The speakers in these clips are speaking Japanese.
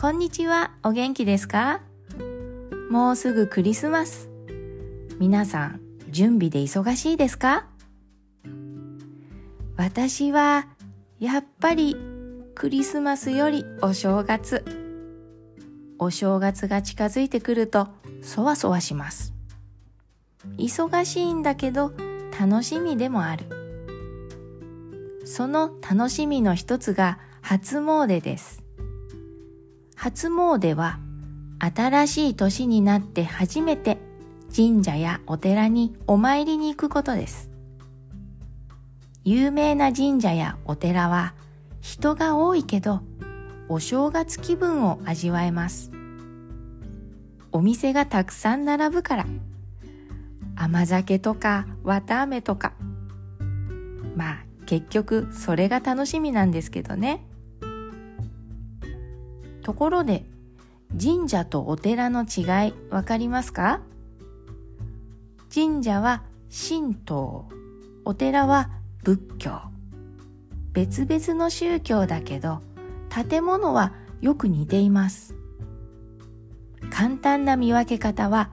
こんにちは、お元気ですか？もうすぐクリスマス。皆さん、準備で忙しいですか？私は、やっぱり、クリスマスよりお正月。お正月が近づいてくると、そわそわします。忙しいんだけど、楽しみでもある。その楽しみの一つが初詣です。初詣は新しい年になって初めて神社やお寺にお参りに行くことです。有名な神社やお寺は人が多いけどお正月気分を味わえます。お店がたくさん並ぶから甘酒とか綿飴とかまあ結局それが楽しみなんですけどね。ところで神社とお寺の違いわかりますか？神社は神道、お寺は仏教。別々の宗教だけど建物はよく似ています。簡単な見分け方は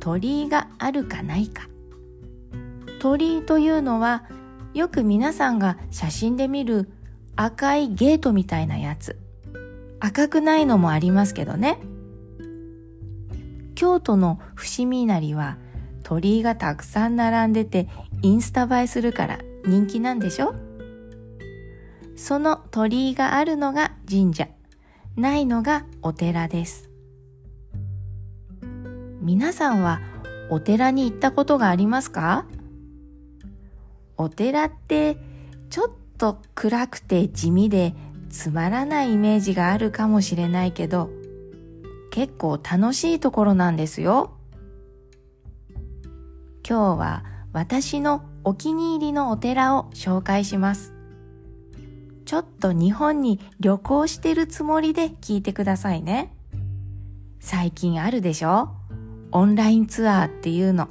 鳥居があるかないか。鳥居というのはよく皆さんが写真で見る赤いゲートみたいなやつ。赤くないのもありますけどね。京都の伏見稲荷は鳥居がたくさん並んでてインスタ映えするから人気なんでしょ？その鳥居があるのが神社、ないのがお寺です。皆さんはお寺に行ったことがありますか？お寺ってちょっと暗くて地味でつまらないイメージがあるかもしれないけど、結構楽しいところなんですよ。今日は私のお気に入りのお寺を紹介します。ちょっと日本に旅行してるつもりで聞いてくださいね。最近あるでしょ？オンラインツアーっていうの。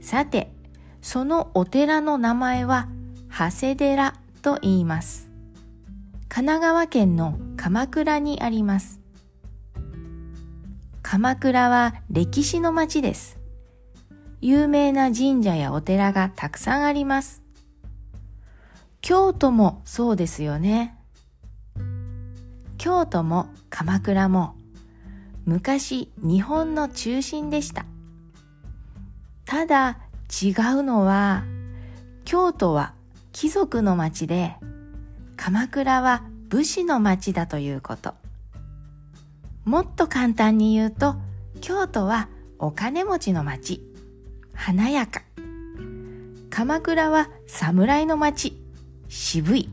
さて、そのお寺の名前は長谷寺と言います。神奈川県の鎌倉にあります。鎌倉は歴史の街です。有名な神社やお寺がたくさんあります。京都もそうですよね。京都も鎌倉も昔日本の中心でした。ただ違うのは京都は貴族の町で鎌倉は武士の町だということ。もっと簡単に言うと京都はお金持ちの町。華やか。鎌倉は侍の町。渋い。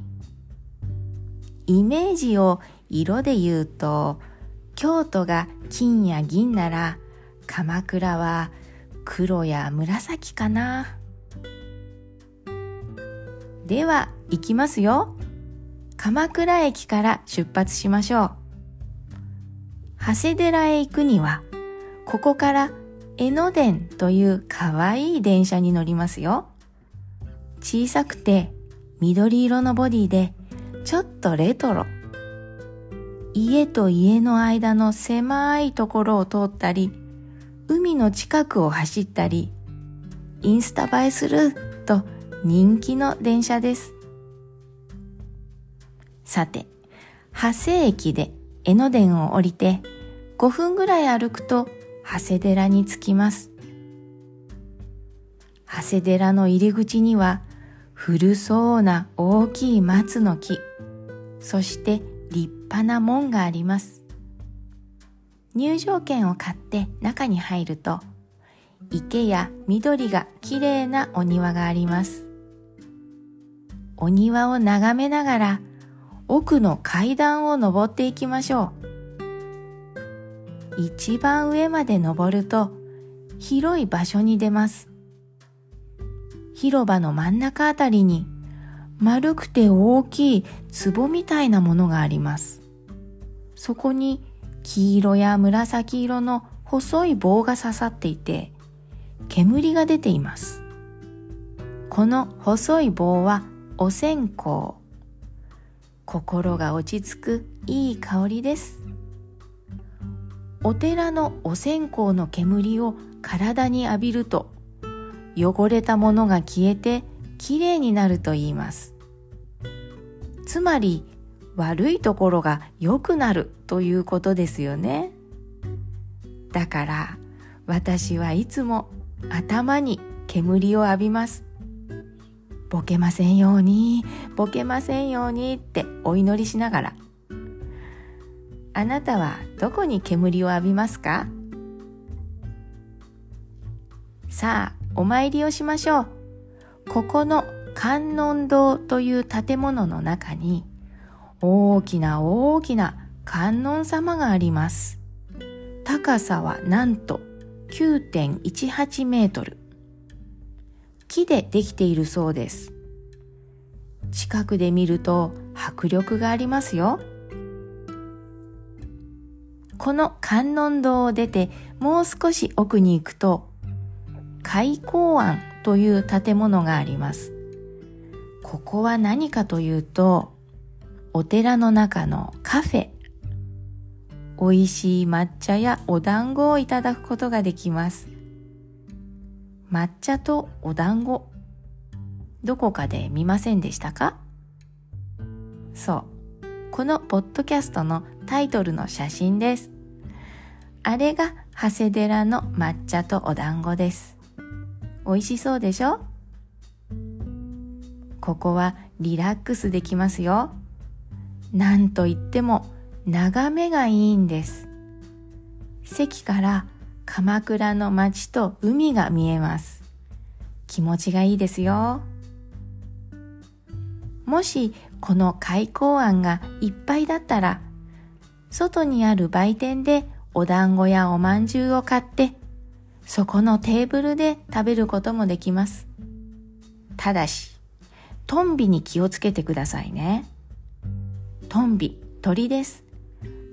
イメージを色で言うと京都が金や銀なら鎌倉は黒や紫かな。では行きますよ。鎌倉駅から出発しましょう。長谷寺へ行くにはここから江ノ電というかわいい電車に乗りますよ。小さくて緑色のボディでちょっとレトロ。家と家の間の狭いところを通ったり海の近くを走ったりインスタ映えする人気の電車です。さて、長谷駅で江ノ電を降りて5分ぐらい歩くと長谷寺に着きます。長谷寺の入り口には古そうな大きい松の木、そして立派な門があります。入場券を買って中に入ると池や緑がきれいなお庭があります。お庭を眺めながら奥の階段を登っていきましょう。一番上まで登ると広い場所に出ます。広場の真ん中あたりに丸くて大きい壺みたいなものがあります。そこに黄色や紫色の細い棒が刺さっていて煙が出ています。この細い棒はお線香。心が落ち着くいい香りです。お寺のお線香の煙を体に浴びると汚れたものが消えてきれいになると言います。つまり悪いところが良くなるということですよね。だから私はいつも頭に煙を浴びます。ボケませんようにボケませんようにってお祈りしながら。あなたはどこに煙を浴びますか？さあお参りをしましょう。ここの観音堂という建物の中に大きな大きな観音様があります。高さはなんと9.18メートル。木でできているそうです。近くで見ると迫力がありますよ。この観音堂を出てもう少し奥に行くと開口庵という建物があります。ここは何かというとお寺の中のカフェ。美味しい抹茶やお団子をいただくことができます。抹茶とお団子。どこかで見ませんでしたか？そう。このポッドキャストのタイトルの写真です。あれが長谷寺の抹茶とお団子です。美味しそうでしょ？ここはリラックスできますよ。なんといっても眺めがいいんです。席から鎌倉の街と海が見えます。気持ちがいいですよ。もしこの開口案がいっぱいだったら外にある売店でお団子やおまんじゅうを買ってそこのテーブルで食べることもできます。ただしトンビに気をつけてくださいね。トンビ鳥です。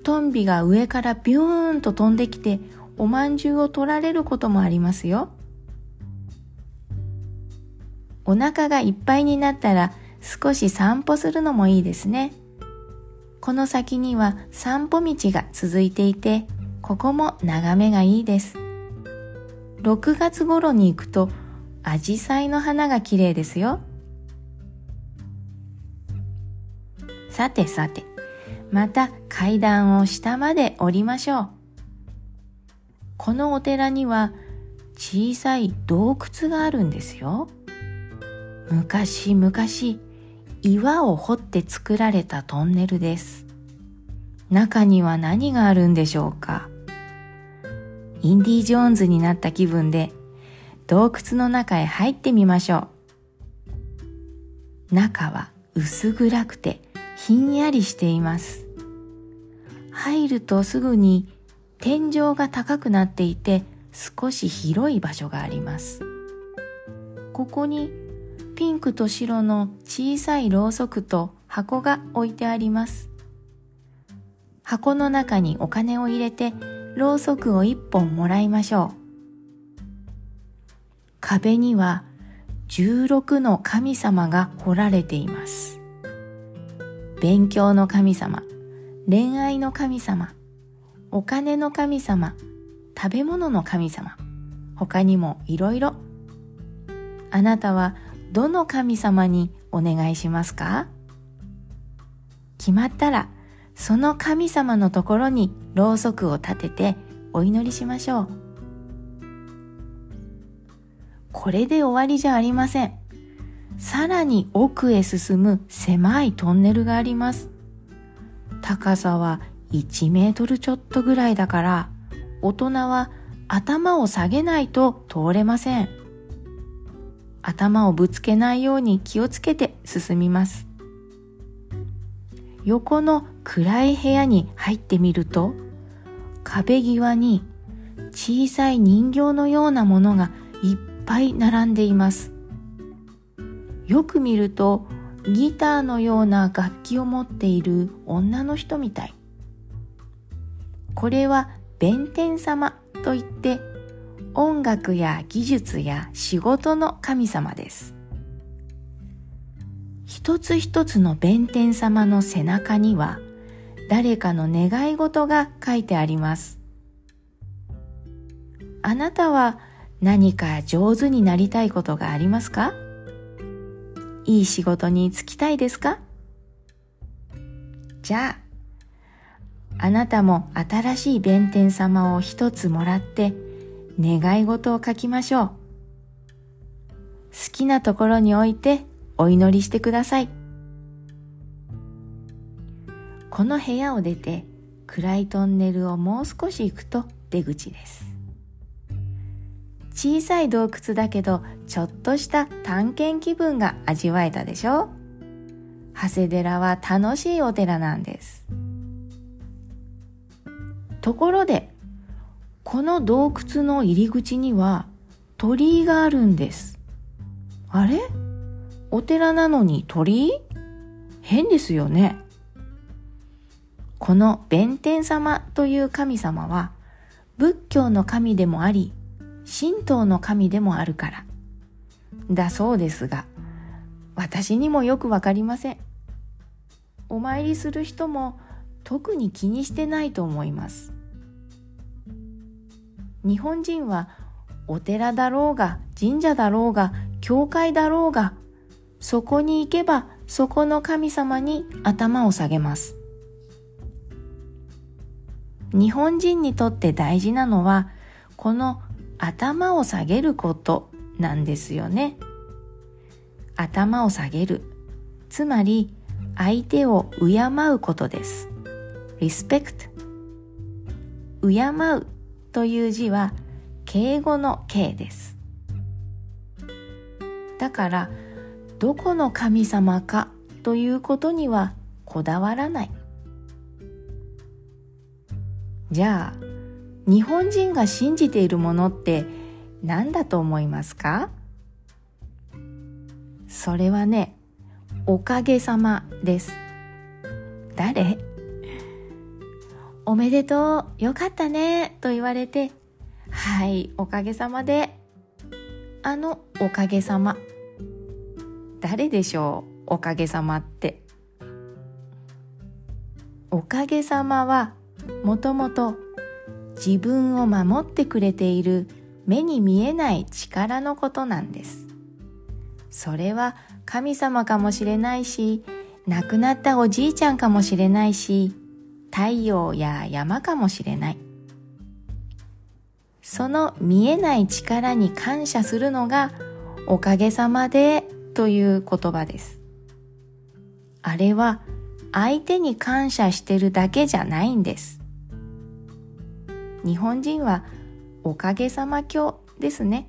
トンビが上からビューンと飛んできておまんじゅうを取られることもありますよ。お腹がいっぱいになったら少し散歩するのもいいですね。この先には散歩道が続いていて、ここも眺めがいいです。6月頃に行くと、アジサイの花が綺麗ですよ。さてさて、また階段を下まで降りましょう。このお寺には小さい洞窟があるんですよ。昔々岩を掘って作られたトンネルです。中には何があるんでしょうかインディ・ジョーンズになった気分で洞窟の中へ入ってみましょう。中は薄暗くてひんやりしています。入るとすぐに天井が高くなっていて少し広い場所があります。ここにピンクと白の小さいろうそくと箱が置いてあります。箱の中にお金を入れてろうそくを一本もらいましょう。壁には16の神様が彫られています。勉強の神様恋愛の神様お金の神様、食べ物の神様、他にもいろいろ。あなたはどの神様にお願いしますか？決まったら、その神様のところにろうそくを立ててお祈りしましょう。これで終わりじゃありません。さらに奥へ進む狭いトンネルがあります。高さは1メートルちょっとぐらいだから大人は頭を下げないと通れません。頭をぶつけないように気をつけて進みます。横の暗い部屋に入ってみると壁際に小さい人形のようなものがいっぱい並んでいます。よく見るとギターのような楽器を持っている女の人みたい。これは弁天様といって音楽や技術や仕事の神様です。一つ一つの弁天様の背中には誰かの願い事が書いてあります。あなたは何か上手になりたいことがありますか？いい仕事に就きたいですか？じゃあ、あなたも新しい弁天様を一つもらって願い事を書きましょう。好きなところに置いてお祈りしてください。この部屋を出て暗いトンネルをもう少し行くと出口です。小さい洞窟だけどちょっとした探検気分が味わえたでしょ長谷寺は楽しいお寺なんですところでこの洞窟の入り口には鳥居があるんです。あれ？お寺なのに鳥居？変ですよね。この弁天様という神様は仏教の神でもあり神道の神でもあるから。だそうですが私にもよくわかりません。お参りする人も特に気にしてないと思います日本人はお寺だろうが神社だろうが教会だろうがそこに行けばそこの神様に頭を下げます日本人にとって大事なのはこの頭を下げることなんですよね。頭を下げる。つまり相手を敬うことです。respect。敬うという字は敬語の敬です。だからどこの神様かということにはこだわらない。じゃあ日本人が信じているものって何だと思いますか？それはね、おかげさまです。誰？おめでとう、よかったね、と言われて、はい、おかげさまで。あのおかげさま。誰でしょう、おかげさまって。おかげさまは、もともと自分を守ってくれている目に見えない力のことなんです。それは神様かもしれないし、亡くなったおじいちゃんかもしれないし、太陽や山かもしれない。その見えない力に感謝するのがおかげさまでという言葉です。あれは相手に感謝してるだけじゃないんです。日本人はおかげさま教ですね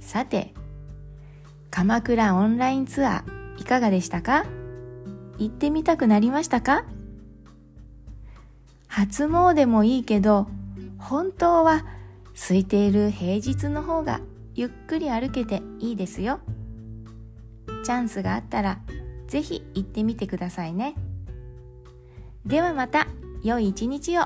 さて鎌倉オンラインツアーいかがでしたか？行ってみたくなりましたか？初詣もいいけど本当は空いている平日の方がゆっくり歩けていいですよ。チャンスがあったら是非行ってみてくださいね。ではまた良い一日を。